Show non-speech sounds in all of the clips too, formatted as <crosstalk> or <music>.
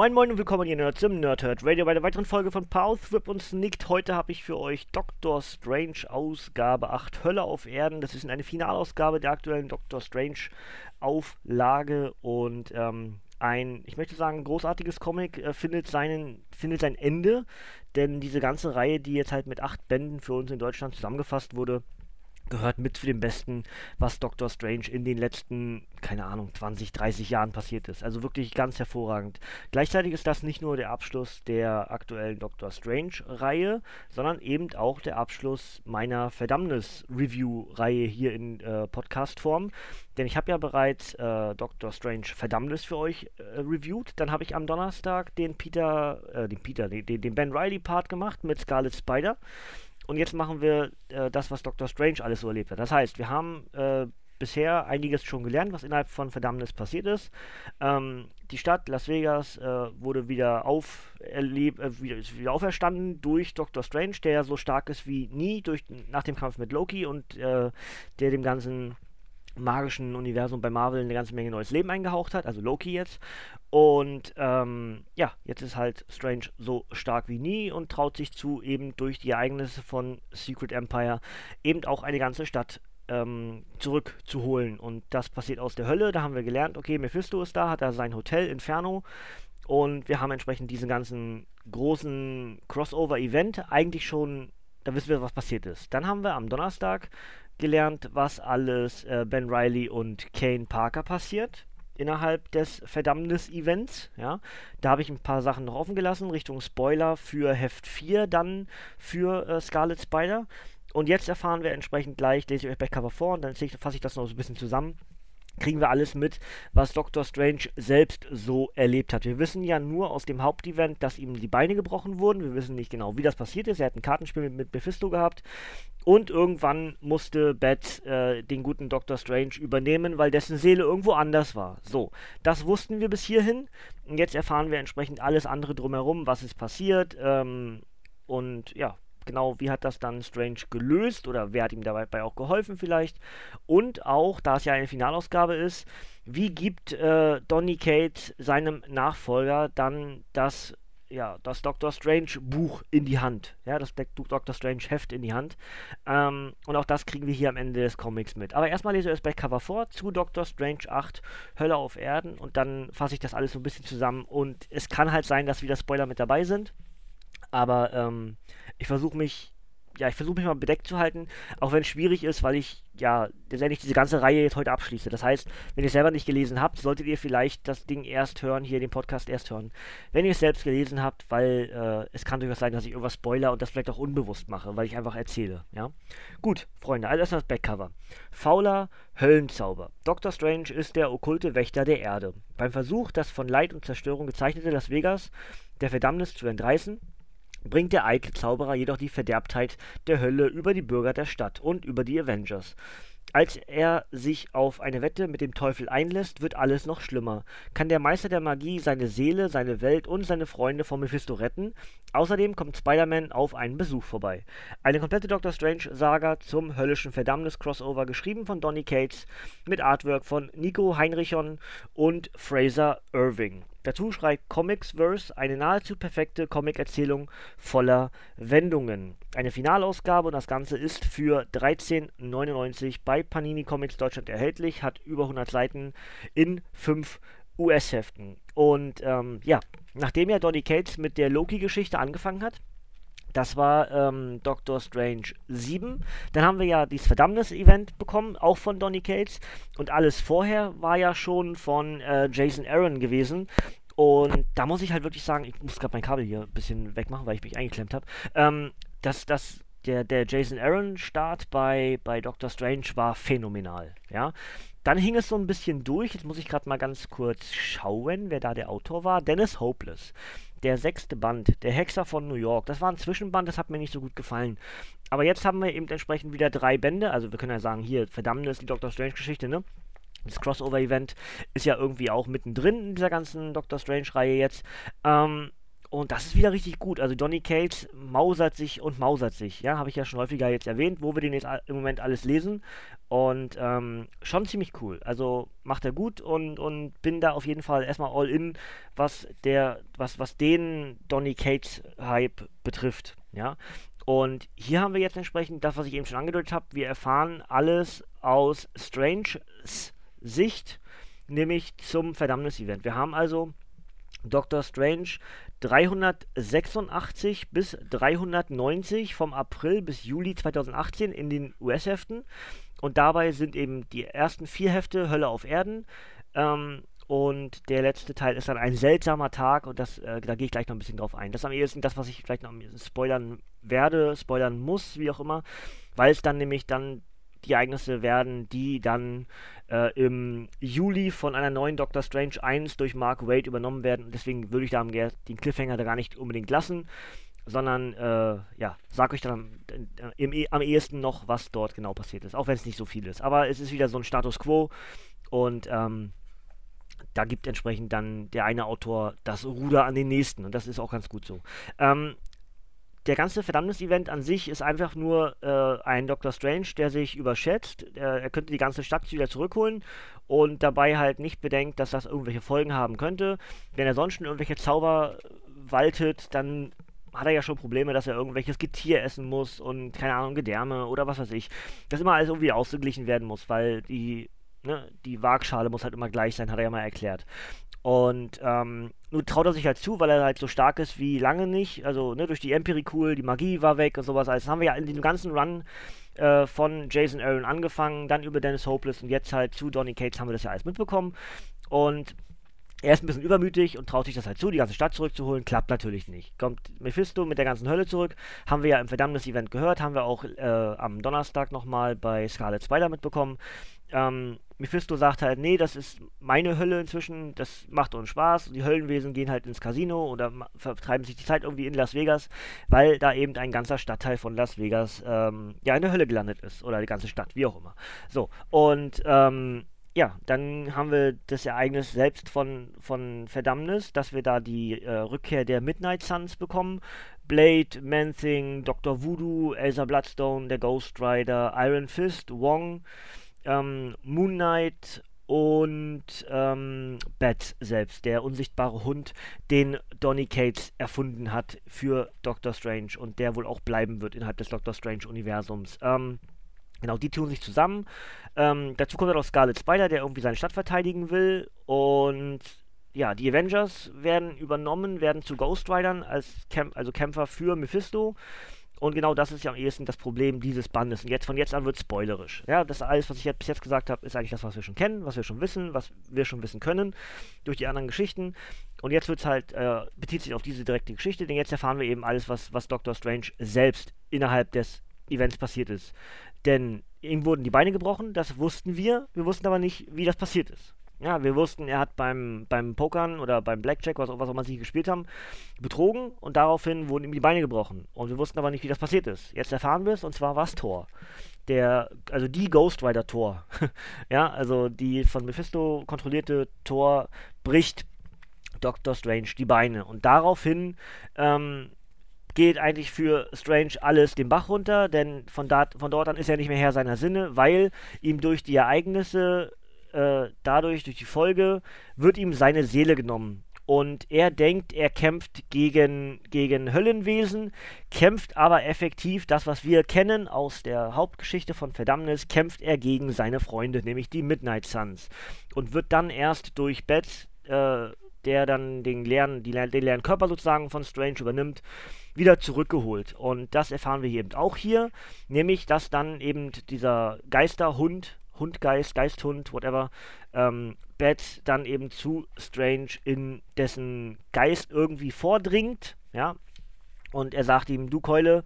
Moin Moin und willkommen hier Nerds im Nerdhurt Radio bei der weiteren Folge von Pause Whip und Snicked. Heute habe ich für euch Doctor Strange Ausgabe 8 Hölle auf Erden. Das ist eine Finalausgabe der aktuellen Doctor Strange Auflage und ähm, ein, ich möchte sagen, großartiges Comic äh, findet, seinen, findet sein Ende, denn diese ganze Reihe, die jetzt halt mit acht Bänden für uns in Deutschland zusammengefasst wurde, gehört mit zu dem Besten, was Doctor Strange in den letzten, keine Ahnung, 20, 30 Jahren passiert ist. Also wirklich ganz hervorragend. Gleichzeitig ist das nicht nur der Abschluss der aktuellen Doctor Strange-Reihe, sondern eben auch der Abschluss meiner Verdammnis-Review-Reihe hier in äh, Podcast-Form. Denn ich habe ja bereits äh, Doctor Strange Verdammnis für euch äh, reviewed. Dann habe ich am Donnerstag den Peter, äh, den Peter, den, den Ben Riley-Part gemacht mit Scarlet Spider. Und jetzt machen wir äh, das, was Doctor Strange alles so erlebt hat. Das heißt, wir haben äh, bisher einiges schon gelernt, was innerhalb von Verdammnis passiert ist. Ähm, die Stadt Las Vegas äh, wurde wieder, auferlebt, äh, wieder, wieder, auferstanden durch Doctor Strange, der so stark ist wie nie durch, nach dem Kampf mit Loki und äh, der dem ganzen magischen Universum bei Marvel eine ganze Menge neues Leben eingehaucht hat, also Loki jetzt. Und ähm, ja, jetzt ist halt Strange so stark wie nie und traut sich zu, eben durch die Ereignisse von Secret Empire eben auch eine ganze Stadt ähm, zurückzuholen. Und das passiert aus der Hölle. Da haben wir gelernt, okay, Mephisto ist da, hat da sein Hotel Inferno. Und wir haben entsprechend diesen ganzen großen Crossover-Event eigentlich schon, da wissen wir, was passiert ist. Dann haben wir am Donnerstag gelernt, was alles äh, Ben Riley und Kane Parker passiert innerhalb des Verdammnis-Events. Ja. Da habe ich ein paar Sachen noch offen gelassen, Richtung Spoiler für Heft 4, dann für äh, Scarlet Spider. Und jetzt erfahren wir entsprechend gleich, lese ich euch bei Cover vor und dann fasse ich das noch so ein bisschen zusammen kriegen wir alles mit, was Doctor Strange selbst so erlebt hat. Wir wissen ja nur aus dem Hauptevent, dass ihm die Beine gebrochen wurden. Wir wissen nicht genau, wie das passiert ist. Er hat ein Kartenspiel mit, mit Mephisto gehabt. Und irgendwann musste Bat äh, den guten Doctor Strange übernehmen, weil dessen Seele irgendwo anders war. So, das wussten wir bis hierhin. Und jetzt erfahren wir entsprechend alles andere drumherum, was ist passiert. Ähm, und ja, genau, wie hat das dann Strange gelöst oder wer hat ihm dabei auch geholfen vielleicht? Und auch, da es ja eine Finalausgabe ist, wie gibt äh, Donny Kate seinem Nachfolger dann das ja, das Doctor Strange Buch in die Hand. Ja, das Doctor Strange Heft in die Hand. Ähm, und auch das kriegen wir hier am Ende des Comics mit. Aber erstmal lese ich das Backcover vor zu Doctor Strange 8, Hölle auf Erden. Und dann fasse ich das alles so ein bisschen zusammen. Und es kann halt sein, dass wieder Spoiler mit dabei sind. Aber ähm, ich versuche mich, ja, ich versuche mich mal bedeckt zu halten, auch wenn es schwierig ist, weil ich ja letztendlich diese ganze Reihe jetzt heute abschließe. Das heißt, wenn ihr es selber nicht gelesen habt, solltet ihr vielleicht das Ding erst hören, hier den Podcast erst hören. Wenn ihr es selbst gelesen habt, weil äh, es kann durchaus sein, dass ich irgendwas spoiler und das vielleicht auch unbewusst mache, weil ich einfach erzähle, ja. Gut, Freunde, also erstmal das Backcover. Fauler Höllenzauber. Dr. Strange ist der okkulte Wächter der Erde. Beim Versuch, das von Leid und Zerstörung gezeichnete Las Vegas der Verdammnis zu entreißen, bringt der eitle Zauberer jedoch die Verderbtheit der Hölle über die Bürger der Stadt und über die Avengers. Als er sich auf eine Wette mit dem Teufel einlässt, wird alles noch schlimmer. Kann der Meister der Magie seine Seele, seine Welt und seine Freunde vor Mephisto retten? Außerdem kommt Spider-Man auf einen Besuch vorbei. Eine komplette Doctor Strange-Saga zum höllischen Verdammnis-Crossover, geschrieben von Donny Cates, mit Artwork von Nico Heinrichon und Fraser Irving. Dazu schreibt Comicsverse eine nahezu perfekte Comic-Erzählung voller Wendungen. Eine Finalausgabe und das Ganze ist für 13,99 bei Panini Comics Deutschland erhältlich, hat über 100 Seiten in 5 US-Heften. Und ähm, ja, nachdem ja Donny Cates mit der Loki-Geschichte angefangen hat, das war ähm, Doctor Strange 7. Dann haben wir ja dieses Verdammnis-Event bekommen, auch von Donny Cates. Und alles vorher war ja schon von äh, Jason Aaron gewesen. Und da muss ich halt wirklich sagen, ich muss gerade mein Kabel hier ein bisschen wegmachen, weil ich mich eingeklemmt habe. Ähm, das, das der, der Jason Aaron Start bei, bei Doctor Strange war phänomenal, ja. Dann hing es so ein bisschen durch, jetzt muss ich gerade mal ganz kurz schauen, wer da der Autor war. Dennis Hopeless. Der sechste Band, der Hexer von New York. Das war ein Zwischenband, das hat mir nicht so gut gefallen. Aber jetzt haben wir eben entsprechend wieder drei Bände. Also wir können ja sagen, hier, Verdammnis, die Doctor Strange-Geschichte, ne? Das Crossover-Event ist ja irgendwie auch mittendrin in dieser ganzen Doctor Strange-Reihe jetzt. Ähm, und das ist wieder richtig gut. Also Donny Cates mausert sich und mausert sich. Ja, habe ich ja schon häufiger jetzt erwähnt, wo wir den jetzt im Moment alles lesen. Und ähm, schon ziemlich cool. Also macht er gut und, und bin da auf jeden Fall erstmal all in, was der, was, was den Donny Cates Hype betrifft. Ja. Und hier haben wir jetzt entsprechend das, was ich eben schon angedeutet habe. Wir erfahren alles aus Stranges Sicht, nämlich zum Verdammnis-Event. Wir haben also Doctor Strange 386 bis 390 vom April bis Juli 2018 in den US-Heften. Und dabei sind eben die ersten vier Hefte Hölle auf Erden. Ähm, und der letzte Teil ist dann ein seltsamer Tag und das, äh, da gehe ich gleich noch ein bisschen drauf ein. Das ist am ehesten das, was ich vielleicht noch spoilern werde, spoilern muss, wie auch immer, weil es dann nämlich dann die Ereignisse werden, die dann äh, im Juli von einer neuen Doctor Strange 1 durch Mark Wade übernommen werden. Deswegen würde ich da den Cliffhanger da gar nicht unbedingt lassen, sondern äh, ja, sag euch dann äh, im, am ehesten noch, was dort genau passiert ist, auch wenn es nicht so viel ist. Aber es ist wieder so ein Status quo und ähm, da gibt entsprechend dann der eine Autor das Ruder an den nächsten und das ist auch ganz gut so. Ähm, der ganze Verdammnis-Event an sich ist einfach nur äh, ein Doctor Strange, der sich überschätzt. Er, er könnte die ganze Stadt wieder zurückholen und dabei halt nicht bedenkt, dass das irgendwelche Folgen haben könnte. Wenn er sonst irgendwelche Zauber waltet, dann hat er ja schon Probleme, dass er irgendwelches Getier essen muss und keine Ahnung, Gedärme oder was weiß ich. Dass immer alles irgendwie ausgeglichen werden muss, weil die, ne, die Waagschale muss halt immer gleich sein, hat er ja mal erklärt. Und ähm, nur traut er sich halt zu, weil er halt so stark ist wie lange nicht. Also ne, durch die Empirikul, die Magie war weg und sowas. Also das haben wir ja in dem ganzen Run äh, von Jason Aaron angefangen, dann über Dennis Hopeless und jetzt halt zu Donny Cates haben wir das ja alles mitbekommen. Und er ist ein bisschen übermütig und traut sich das halt zu, die ganze Stadt zurückzuholen. Klappt natürlich nicht. Kommt Mephisto mit der ganzen Hölle zurück. Haben wir ja im Verdammnis-Event gehört. Haben wir auch äh, am Donnerstag nochmal bei Scarlet Spider mitbekommen. Ähm, Mephisto sagt halt, nee, das ist meine Hölle inzwischen, das macht uns Spaß. Die Höllenwesen gehen halt ins Casino oder vertreiben sich die Zeit irgendwie in Las Vegas, weil da eben ein ganzer Stadtteil von Las Vegas ähm, ja in der Hölle gelandet ist. Oder die ganze Stadt, wie auch immer. So, und ähm, ja, dann haben wir das Ereignis selbst von, von Verdammnis, dass wir da die äh, Rückkehr der Midnight Suns bekommen. Blade, Man-Thing, Dr. Voodoo, Elsa Bloodstone, der Ghost Rider, Iron Fist, Wong, ähm, Moon Knight und ähm, Bat selbst, der unsichtbare Hund, den Donny Cates erfunden hat für Doctor Strange und der wohl auch bleiben wird innerhalb des Doctor Strange-Universums. Ähm, genau, die tun sich zusammen. Ähm, dazu kommt dann auch Scarlet Spider, der irgendwie seine Stadt verteidigen will und ja, die Avengers werden übernommen, werden zu Ghost Riders als Kämp also Kämpfer für Mephisto. Und genau das ist ja am ehesten das Problem dieses Bandes. Und jetzt von jetzt an wird spoilerisch. Ja, das alles, was ich jetzt bis jetzt gesagt habe, ist eigentlich das, was wir schon kennen, was wir schon wissen, was wir schon wissen können durch die anderen Geschichten. Und jetzt wird es halt, äh, bezieht sich auf diese direkte Geschichte, denn jetzt erfahren wir eben alles, was, was Doctor Strange selbst innerhalb des Events passiert ist. Denn ihm wurden die Beine gebrochen, das wussten wir, wir wussten aber nicht, wie das passiert ist. Ja, wir wussten, er hat beim, beim Pokern oder beim Blackjack, was, was auch immer sie gespielt haben, betrogen und daraufhin wurden ihm die Beine gebrochen. Und wir wussten aber nicht, wie das passiert ist. Jetzt erfahren wir es und zwar war es Thor. Der, also die Ghost Rider Thor. <laughs> ja, also die von Mephisto kontrollierte Thor bricht Doctor Strange die Beine. Und daraufhin ähm, geht eigentlich für Strange alles den Bach runter, denn von, dat, von dort an ist er nicht mehr Herr seiner Sinne, weil ihm durch die Ereignisse äh, dadurch, durch die Folge, wird ihm seine Seele genommen. Und er denkt, er kämpft gegen, gegen Höllenwesen, kämpft aber effektiv, das, was wir kennen aus der Hauptgeschichte von Verdammnis, kämpft er gegen seine Freunde, nämlich die Midnight Suns. Und wird dann erst durch Bets, äh, der dann den leeren, die, den leeren Körper sozusagen von Strange übernimmt, wieder zurückgeholt. Und das erfahren wir eben auch hier, nämlich dass dann eben dieser Geisterhund Hundgeist, Geisthund, whatever, ähm, Bat dann eben zu Strange in dessen Geist irgendwie vordringt, ja. Und er sagt ihm, du Keule,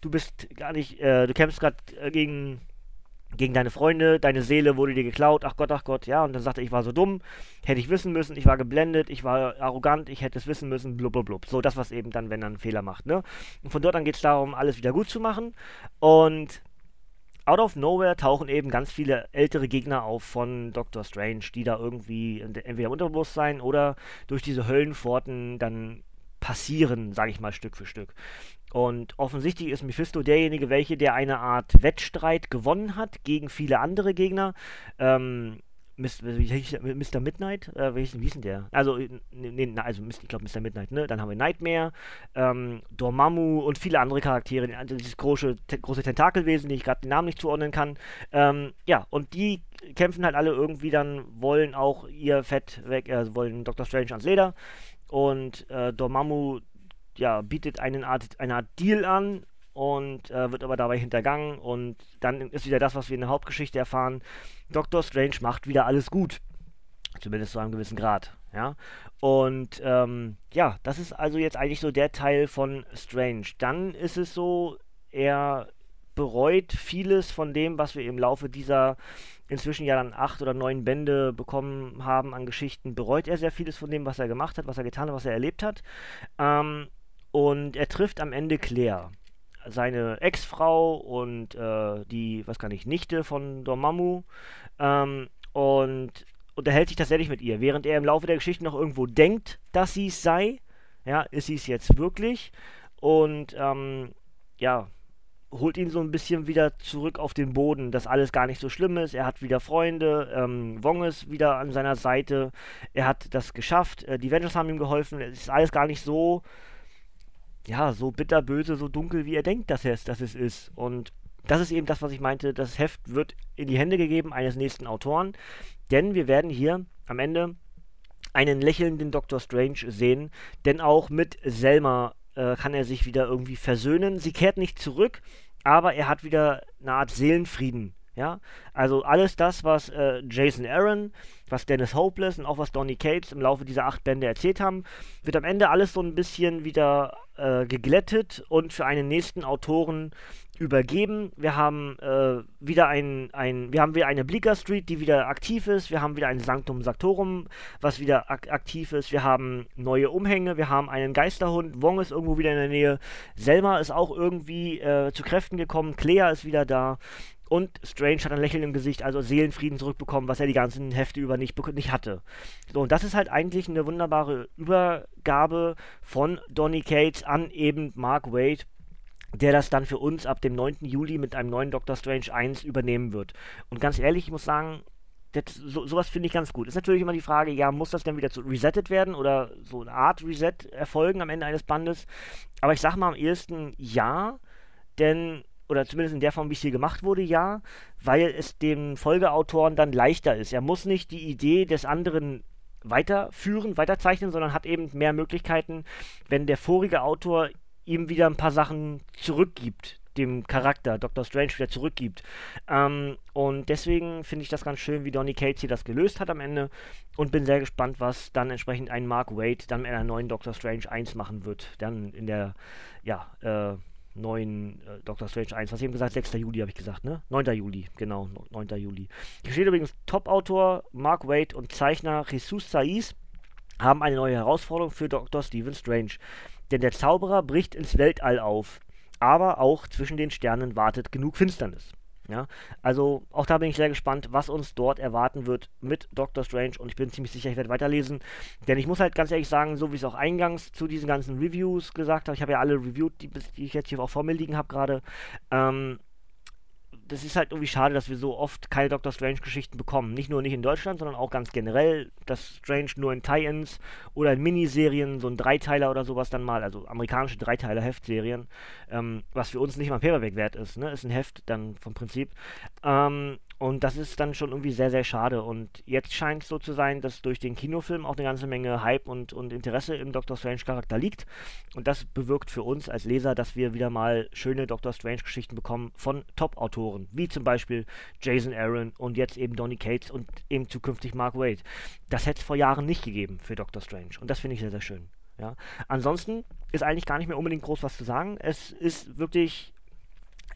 du bist gar nicht, äh, du kämpfst gerade äh, gegen gegen deine Freunde, deine Seele wurde dir geklaut, ach Gott, ach Gott, ja, und dann sagte er, ich war so dumm, hätte ich wissen müssen, ich war geblendet, ich war arrogant, ich hätte es wissen müssen, blub, blub, blub. So, das, was eben dann, wenn er einen Fehler macht, ne? Und von dort an geht es darum, alles wieder gut zu machen und out of nowhere tauchen eben ganz viele ältere Gegner auf von Doctor Strange, die da irgendwie entweder im Unterbewusstsein oder durch diese Höllenpforten dann passieren, sage ich mal, Stück für Stück. Und offensichtlich ist Mephisto derjenige, welche der eine Art Wettstreit gewonnen hat gegen viele andere Gegner. Ähm, Mr. Midnight, äh, wie hieß denn der? Also, nee, also ich glaube Mr. Midnight, ne? Dann haben wir Nightmare, ähm, Dormammu und viele andere Charaktere, also dieses große, te große Tentakelwesen, die ich gerade den Namen nicht zuordnen kann. Ähm, ja, und die kämpfen halt alle irgendwie dann, wollen auch ihr Fett weg, äh, wollen Dr. Strange ans Leder. Und äh, Dormammu ja, bietet eine Art, eine Art Deal an und äh, wird aber dabei hintergangen. Und dann ist wieder das, was wir in der Hauptgeschichte erfahren. Doctor Strange macht wieder alles gut. Zumindest zu einem gewissen Grad. Ja. Und ähm, ja, das ist also jetzt eigentlich so der Teil von Strange. Dann ist es so, er bereut vieles von dem, was wir im Laufe dieser inzwischen ja dann acht oder neun Bände bekommen haben an Geschichten, bereut er sehr vieles von dem, was er gemacht hat, was er getan hat, was er erlebt hat. Ähm, und er trifft am Ende Claire, seine Ex-Frau und äh, die, was kann ich, Nichte von Dormammu. Ähm, und unterhält sich tatsächlich mit ihr, während er im Laufe der Geschichte noch irgendwo denkt, dass sie es sei. Ja, ist sie es jetzt wirklich? Und ähm, ja, holt ihn so ein bisschen wieder zurück auf den Boden, dass alles gar nicht so schlimm ist. Er hat wieder Freunde, ähm, Wong ist wieder an seiner Seite. Er hat das geschafft. Äh, die Avengers haben ihm geholfen. Es ist alles gar nicht so ja, so bitterböse, so dunkel, wie er denkt, dass, es, dass es ist. Und das ist eben das, was ich meinte. Das Heft wird in die Hände gegeben eines nächsten Autoren, denn wir werden hier am Ende einen lächelnden Dr. Strange sehen, denn auch mit Selma äh, kann er sich wieder irgendwie versöhnen. Sie kehrt nicht zurück, aber er hat wieder eine Art Seelenfrieden ja, also alles das, was äh, Jason Aaron, was Dennis Hopeless und auch was Donny Cates im Laufe dieser acht Bände erzählt haben, wird am Ende alles so ein bisschen wieder äh, geglättet und für einen nächsten Autoren übergeben. Wir haben äh, wieder ein, ein, wir haben wieder eine Bleecker Street, die wieder aktiv ist. Wir haben wieder ein Sanctum Sanctorum, was wieder ak aktiv ist. Wir haben neue Umhänge. Wir haben einen Geisterhund. Wong ist irgendwo wieder in der Nähe. Selma ist auch irgendwie äh, zu Kräften gekommen. Clea ist wieder da. Und Strange hat ein Lächeln im Gesicht, also Seelenfrieden zurückbekommen, was er die ganzen Hefte über nicht, nicht hatte. So, und das ist halt eigentlich eine wunderbare Übergabe von Donny Cates an eben Mark Wade, der das dann für uns ab dem 9. Juli mit einem neuen Doctor Strange 1 übernehmen wird. Und ganz ehrlich, ich muss sagen, das, so, sowas finde ich ganz gut. Ist natürlich immer die Frage, ja, muss das denn wieder zu resettet werden oder so eine Art Reset erfolgen am Ende eines Bandes? Aber ich sage mal am ehesten ja, denn oder zumindest in der Form, wie es hier gemacht wurde, ja, weil es dem Folgeautoren dann leichter ist. Er muss nicht die Idee des anderen weiterführen, weiterzeichnen, sondern hat eben mehr Möglichkeiten, wenn der vorige Autor ihm wieder ein paar Sachen zurückgibt, dem Charakter Dr. Strange wieder zurückgibt. Ähm, und deswegen finde ich das ganz schön, wie Donny Cates hier das gelöst hat am Ende und bin sehr gespannt, was dann entsprechend ein Mark Wade dann mit einer neuen Dr. Strange 1 machen wird. Dann in der, ja, äh, neuen äh, Doctor Strange 1. Was ich eben gesagt 6. Juli habe ich gesagt, ne? 9. Juli, genau, 9. Juli. Hier steht übrigens Top-Autor Mark Wade und Zeichner Jesus Saiz haben eine neue Herausforderung für Dr. Stephen Strange. Denn der Zauberer bricht ins Weltall auf. Aber auch zwischen den Sternen wartet genug Finsternis. Ja, also auch da bin ich sehr gespannt, was uns dort erwarten wird mit Doctor Strange und ich bin ziemlich sicher, ich werde weiterlesen, denn ich muss halt ganz ehrlich sagen, so wie ich es auch eingangs zu diesen ganzen Reviews gesagt habe, ich habe ja alle reviewed, die, die ich jetzt hier auch vor mir liegen habe gerade, ähm, das ist halt irgendwie schade, dass wir so oft keine Doctor Strange-Geschichten bekommen. Nicht nur nicht in Deutschland, sondern auch ganz generell, dass Strange nur in Tie-Ins oder in Miniserien, so ein Dreiteiler oder sowas dann mal, also amerikanische Dreiteiler-Heftserien, ähm, was für uns nicht mal Paperback wert ist, ne? Ist ein Heft dann vom Prinzip. Ähm, und das ist dann schon irgendwie sehr, sehr schade. Und jetzt scheint es so zu sein, dass durch den Kinofilm auch eine ganze Menge Hype und, und Interesse im Doctor Strange-Charakter liegt. Und das bewirkt für uns als Leser, dass wir wieder mal schöne Doctor Strange-Geschichten bekommen von Top-Autoren, wie zum Beispiel Jason Aaron und jetzt eben Donny Cates und eben zukünftig Mark Wade. Das hätte es vor Jahren nicht gegeben für Doctor Strange. Und das finde ich sehr, sehr schön. Ja. Ansonsten ist eigentlich gar nicht mehr unbedingt groß was zu sagen. Es ist wirklich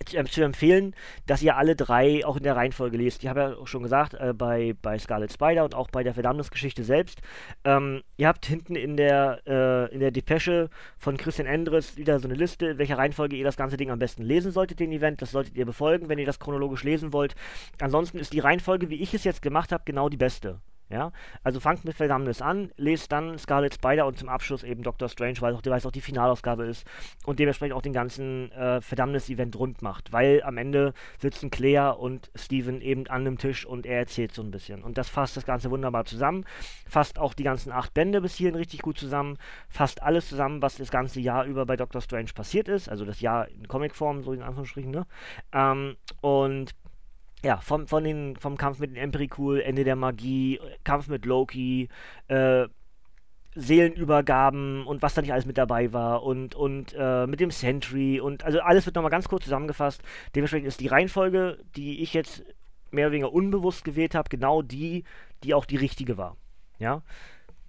zu, zu, empfehlen, dass ihr alle drei auch in der Reihenfolge lest. Ich habe ja auch schon gesagt, äh, bei, bei Scarlet Spider und auch bei der Verdammnisgeschichte selbst. Ähm, ihr habt hinten in der, äh, in der Depesche von Christian Endres wieder so eine Liste, in welcher Reihenfolge ihr das ganze Ding am besten lesen solltet, den Event. Das solltet ihr befolgen, wenn ihr das chronologisch lesen wollt. Ansonsten ist die Reihenfolge, wie ich es jetzt gemacht habe, genau die beste. Ja, also fangt mit Verdammnis an, lest dann Scarlet Spider und zum Abschluss eben Doctor Strange, weil auch, weil es auch die Finalausgabe ist und dementsprechend auch den ganzen äh, Verdammnis-Event rund macht, weil am Ende sitzen Claire und Steven eben an einem Tisch und er erzählt so ein bisschen. Und das fasst das Ganze wunderbar zusammen, fasst auch die ganzen acht Bände bis hierhin richtig gut zusammen, fasst alles zusammen, was das ganze Jahr über bei Doctor Strange passiert ist, also das Jahr in Comicform, so in Anführungsstrichen, ne? Ähm, und ja, vom, von den, vom Kampf mit den Emperikul, Ende der Magie, Kampf mit Loki, äh, Seelenübergaben und was da nicht alles mit dabei war und, und äh, mit dem Sentry und also alles wird nochmal ganz kurz zusammengefasst. Dementsprechend ist die Reihenfolge, die ich jetzt mehr oder weniger unbewusst gewählt habe, genau die, die auch die richtige war. Ja,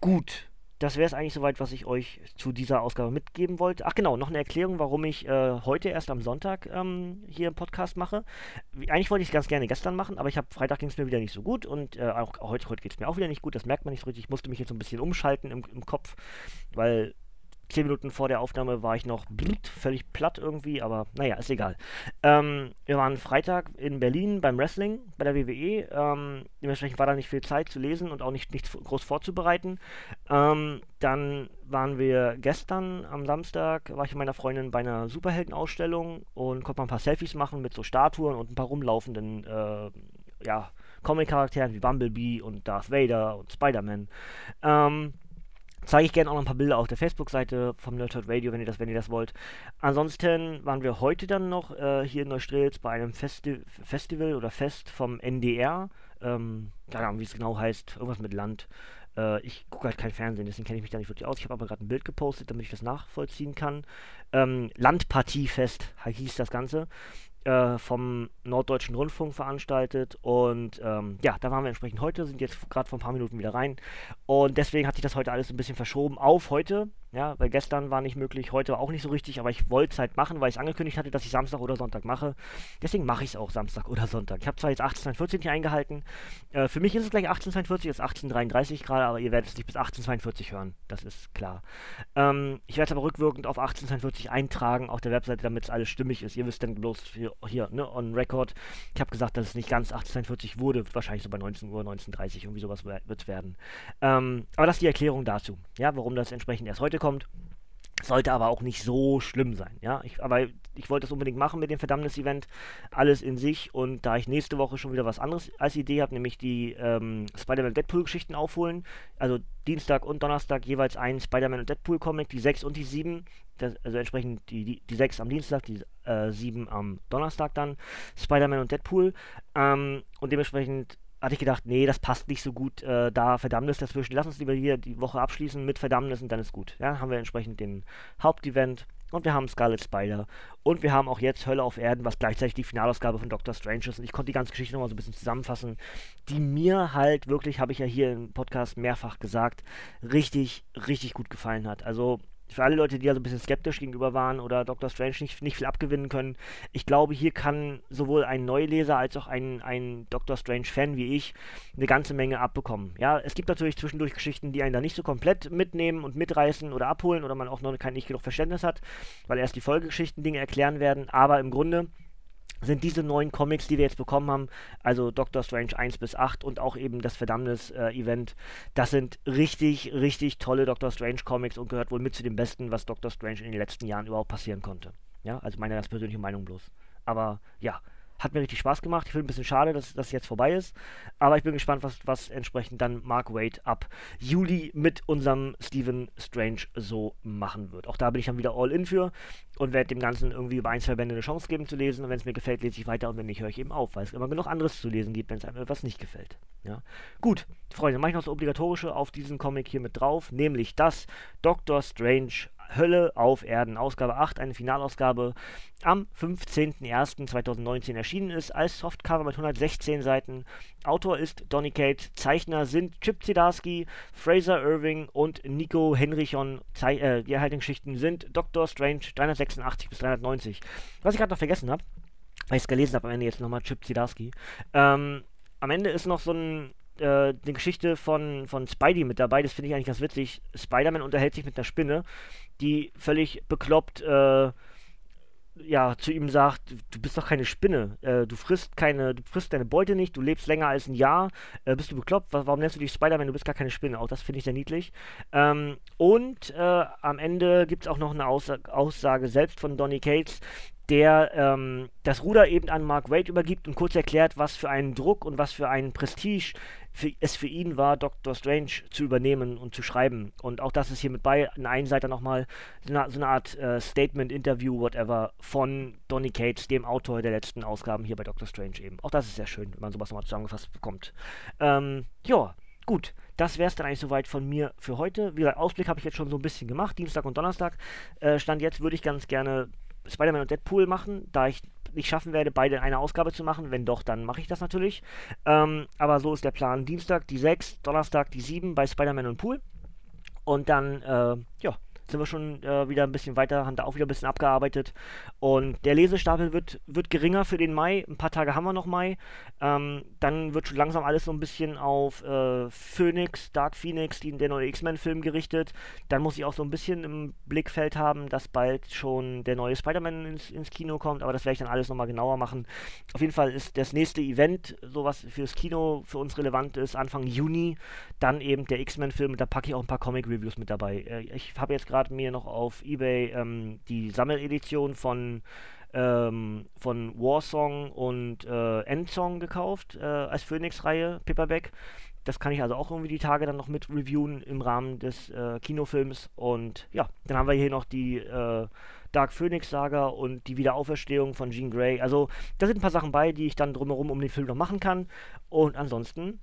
gut das wäre es eigentlich soweit, was ich euch zu dieser Ausgabe mitgeben wollte. Ach genau, noch eine Erklärung, warum ich äh, heute erst am Sonntag ähm, hier im Podcast mache. Eigentlich wollte ich es ganz gerne gestern machen, aber ich habe Freitag ging es mir wieder nicht so gut und äh, auch heute, heute geht es mir auch wieder nicht gut. Das merkt man nicht so richtig. Ich musste mich jetzt so ein bisschen umschalten im, im Kopf, weil zehn Minuten vor der Aufnahme war ich noch völlig platt irgendwie, aber naja, ist egal. Ähm, wir waren Freitag in Berlin beim Wrestling bei der WWE. Ähm, dementsprechend war da nicht viel Zeit zu lesen und auch nicht nichts groß vorzubereiten. Ähm, dann waren wir gestern am Samstag, war ich mit meiner Freundin bei einer Superheldenausstellung und konnte mal ein paar Selfies machen mit so Statuen und ein paar rumlaufenden, äh, ja, Comic-Charakteren wie Bumblebee und Darth Vader und Spider-Man. Ähm, Zeige ich gerne auch noch ein paar Bilder auf der Facebook-Seite vom Nerdhurt Radio, wenn ihr das, wenn ihr das wollt. Ansonsten waren wir heute dann noch äh, hier in Neustrelitz bei einem Festi Festival oder Fest vom NDR. Ähm, keine Ahnung, wie es genau heißt. Irgendwas mit Land. Äh, ich gucke halt kein Fernsehen, deswegen kenne ich mich da nicht wirklich aus. Ich habe aber gerade ein Bild gepostet, damit ich das nachvollziehen kann. Ähm, Landpartiefest hieß das Ganze äh, vom Norddeutschen Rundfunk veranstaltet. Und ähm, ja, da waren wir entsprechend heute, sind jetzt gerade vor ein paar Minuten wieder rein. Und deswegen hat sich das heute alles ein bisschen verschoben auf heute. Ja, weil gestern war nicht möglich, heute war auch nicht so richtig, aber ich wollte es halt machen, weil ich angekündigt hatte, dass ich Samstag oder Sonntag mache. Deswegen mache ich es auch Samstag oder Sonntag. Ich habe zwar jetzt 18.42 nicht eingehalten. Äh, für mich ist es gleich 18.42, jetzt 18.33 gerade, aber ihr werdet es nicht bis 18.42 hören. Das ist klar. Ähm, ich werde es aber rückwirkend auf 18.42 eintragen auf der Webseite, damit es alles stimmig ist. Ihr wisst dann bloß hier, hier ne, on record. Ich habe gesagt, dass es nicht ganz 18.42 wurde, wahrscheinlich so bei 19 Uhr, 19.30 irgendwie sowas wird es werden. Ähm, aber das ist die Erklärung dazu, ja, warum das entsprechend erst heute kommt. Sollte aber auch nicht so schlimm sein, ja. Ich, aber ich wollte das unbedingt machen mit dem Verdammnis-Event. Alles in sich. Und da ich nächste Woche schon wieder was anderes als Idee habe, nämlich die ähm, Spider-Man Deadpool-Geschichten aufholen. Also Dienstag und Donnerstag jeweils ein Spider-Man und Deadpool-Comic, die 6 und die 7. Das, also entsprechend die, die, die 6 am Dienstag, die äh, 7 am Donnerstag dann. Spider-Man und Deadpool. Ähm, und dementsprechend hatte ich gedacht, nee, das passt nicht so gut, äh, da Verdammnis dazwischen. Lass uns lieber hier die Woche abschließen mit Verdammnis und dann ist gut. Ja, haben wir entsprechend den Hauptevent und wir haben Scarlet Spider und wir haben auch jetzt Hölle auf Erden, was gleichzeitig die Finalausgabe von Doctor Strange ist. Und ich konnte die ganze Geschichte nochmal so ein bisschen zusammenfassen, die mir halt wirklich, habe ich ja hier im Podcast mehrfach gesagt, richtig, richtig gut gefallen hat. Also für alle Leute, die also ein bisschen skeptisch gegenüber waren oder Doctor Strange nicht, nicht viel abgewinnen können, ich glaube, hier kann sowohl ein Neuleser als auch ein, ein Doctor Strange-Fan wie ich eine ganze Menge abbekommen. Ja, es gibt natürlich zwischendurch Geschichten, die einen da nicht so komplett mitnehmen und mitreißen oder abholen oder man auch noch kein nicht genug Verständnis hat, weil erst die Folgegeschichten Dinge erklären werden, aber im Grunde sind diese neuen Comics, die wir jetzt bekommen haben, also Doctor Strange 1 bis 8 und auch eben das Verdammnis-Event, äh, das sind richtig, richtig tolle Doctor Strange Comics und gehört wohl mit zu den besten, was Doctor Strange in den letzten Jahren überhaupt passieren konnte. Ja, also meine ganz persönliche Meinung bloß. Aber ja, hat mir richtig Spaß gemacht. Ich finde ein bisschen schade, dass das jetzt vorbei ist. Aber ich bin gespannt, was, was entsprechend dann Mark Wade ab Juli mit unserem Stephen Strange so machen wird. Auch da bin ich dann wieder all in für und werde dem Ganzen irgendwie über ein, zwei Bände eine Chance geben zu lesen. Und wenn es mir gefällt, lese ich weiter und wenn nicht, höre ich eben auf, weil es immer genug anderes zu lesen gibt, wenn es einem etwas nicht gefällt. Ja. Gut, Freunde, mache ich noch das Obligatorische auf diesen Comic hier mit drauf, nämlich das Doctor Strange Hölle auf Erden, Ausgabe 8, eine Finalausgabe, am 15.01.2019 erschienen ist, als Softcover mit 116 Seiten. Autor ist Donny Kate, Zeichner sind Chip Zdarsky, Fraser Irving und Nico Henrichon. Zei äh, die erhaltenen Geschichten sind Doctor Strange 386 bis 390. Was ich gerade noch vergessen habe, weil ich es gelesen habe am Ende jetzt nochmal Chip Zdarsky. Ähm, am Ende ist noch so ein äh, eine Geschichte von, von Spidey mit dabei, das finde ich eigentlich ganz witzig. Spider-Man unterhält sich mit einer Spinne, die völlig bekloppt äh, ja, zu ihm sagt, du bist doch keine Spinne, äh, du frisst keine, du frisst deine Beute nicht, du lebst länger als ein Jahr, äh, bist du bekloppt, warum nennst du dich Spider-Man, du bist gar keine Spinne, auch das finde ich sehr niedlich. Ähm, und äh, am Ende gibt es auch noch eine Aussa Aussage selbst von Donny Cates, der ähm, das Ruder eben an Mark Wade übergibt und kurz erklärt, was für einen Druck und was für einen Prestige für, es für ihn war, Doctor Strange zu übernehmen und zu schreiben. Und auch das ist hier mit bei, in einen Seite nochmal so eine, so eine Art äh, Statement, Interview, whatever, von Donny Cates, dem Autor der letzten Ausgaben hier bei Doctor Strange eben. Auch das ist sehr schön, wenn man sowas nochmal zusammengefasst bekommt. Ähm, ja, gut. Das wäre es dann eigentlich soweit von mir für heute. Wie gesagt, Ausblick habe ich jetzt schon so ein bisschen gemacht, Dienstag und Donnerstag. Äh, Stand jetzt würde ich ganz gerne Spider-Man und Deadpool machen, da ich nicht schaffen werde, beide in einer Ausgabe zu machen. Wenn doch, dann mache ich das natürlich. Ähm, aber so ist der Plan. Dienstag die 6, Donnerstag die 7 bei Spider-Man und Pool. Und dann, äh, ja, sind wir schon äh, wieder ein bisschen weiter, haben da auch wieder ein bisschen abgearbeitet. Und der Lesestapel wird, wird geringer für den Mai. Ein paar Tage haben wir noch Mai. Ähm, dann wird schon langsam alles so ein bisschen auf äh, Phoenix, Dark Phoenix, die, der neue X-Men-Film gerichtet. Dann muss ich auch so ein bisschen im Blickfeld haben, dass bald schon der neue Spider-Man ins, ins Kino kommt. Aber das werde ich dann alles nochmal genauer machen. Auf jeden Fall ist das nächste Event, sowas fürs Kino für uns relevant ist, Anfang Juni. Dann eben der X-Men-Film. Da packe ich auch ein paar Comic-Reviews mit dabei. Äh, ich habe jetzt gerade gerade mir noch auf Ebay ähm, die Sammeledition von ähm, von Warsong und äh, Endsong gekauft äh, als Phoenix-Reihe, Paperback. Das kann ich also auch irgendwie die Tage dann noch mit reviewen im Rahmen des äh, Kinofilms. Und ja, dann haben wir hier noch die äh, Dark Phoenix Saga und die Wiederauferstehung von Jean Grey. Also da sind ein paar Sachen bei, die ich dann drumherum um den Film noch machen kann. Und ansonsten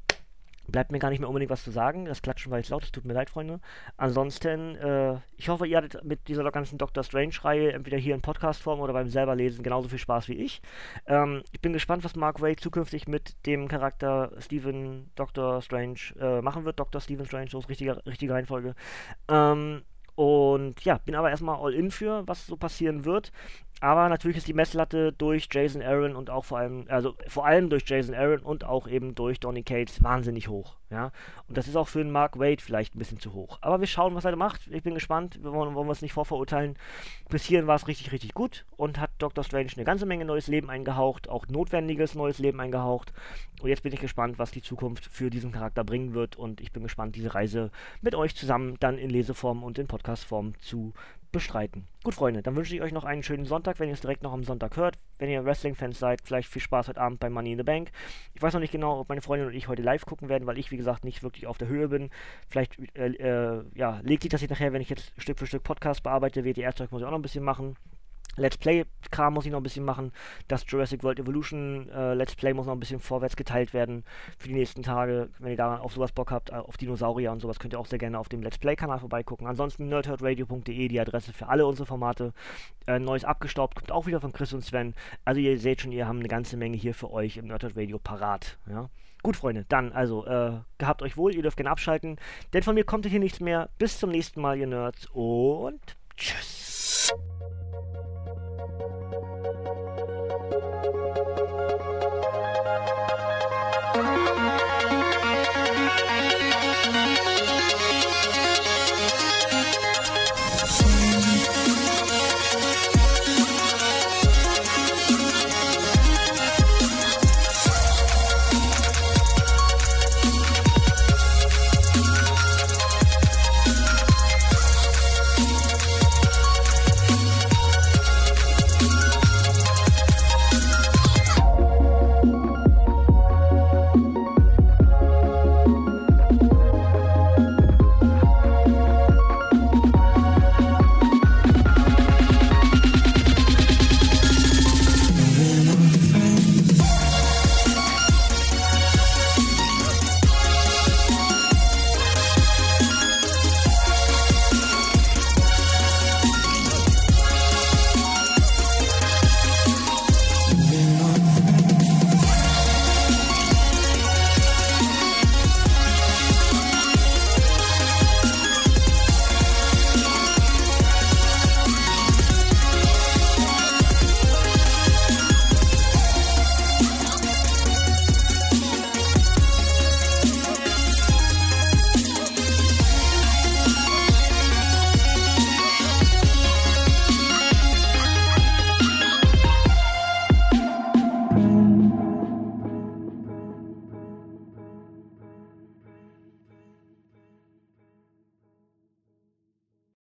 bleibt mir gar nicht mehr unbedingt was zu sagen. Das Klatschen war jetzt laut, es tut mir leid, Freunde. Ansonsten, äh, ich hoffe, ihr hattet mit dieser ganzen Doctor Strange-Reihe entweder hier in Podcast-Form oder beim selber lesen genauso viel Spaß wie ich. Ähm, ich bin gespannt, was Mark Wade zukünftig mit dem Charakter Stephen Doctor Strange äh, machen wird. Dr. Stephen Strange, so ist richtige, richtige Reihenfolge. Ähm, und ja, bin aber erstmal all in für, was so passieren wird. Aber natürlich ist die Messlatte durch Jason Aaron und auch vor allem, also vor allem durch Jason Aaron und auch eben durch Donny Cates wahnsinnig hoch. Ja? Und das ist auch für einen Mark Wade vielleicht ein bisschen zu hoch. Aber wir schauen, was er macht. Ich bin gespannt. Wir wollen, wollen wir es nicht vorverurteilen. Bis hierhin war es richtig, richtig gut und hat Doctor Strange eine ganze Menge neues Leben eingehaucht, auch notwendiges neues Leben eingehaucht. Und jetzt bin ich gespannt, was die Zukunft für diesen Charakter bringen wird. Und ich bin gespannt, diese Reise mit euch zusammen dann in Leseform und in Podcastform zu bestreiten. Gut, Freunde, dann wünsche ich euch noch einen schönen Sonntag, wenn ihr es direkt noch am Sonntag hört. Wenn ihr Wrestling-Fans seid, vielleicht viel Spaß heute Abend bei Money in the Bank. Ich weiß noch nicht genau, ob meine Freundin und ich heute live gucken werden, weil ich, wie gesagt, nicht wirklich auf der Höhe bin. Vielleicht äh, äh, ja, legt sich das jetzt nachher, wenn ich jetzt Stück für Stück Podcast bearbeite. WTR-Zeug muss ich auch noch ein bisschen machen. Let's Play-Kram muss ich noch ein bisschen machen. Das Jurassic World Evolution äh, Let's Play muss noch ein bisschen vorwärts geteilt werden für die nächsten Tage. Wenn ihr da auf sowas Bock habt, äh, auf Dinosaurier und sowas, könnt ihr auch sehr gerne auf dem Let's Play-Kanal vorbeigucken. Ansonsten nerdherdradio.de, die Adresse für alle unsere Formate. Äh, neues abgestaubt, kommt auch wieder von Chris und Sven. Also ihr seht schon, ihr haben eine ganze Menge hier für euch im Nerdherd Radio parat. Ja? Gut, Freunde, dann also, äh, gehabt euch wohl, ihr dürft gerne abschalten, denn von mir kommt hier nichts mehr. Bis zum nächsten Mal, ihr Nerds, und tschüss.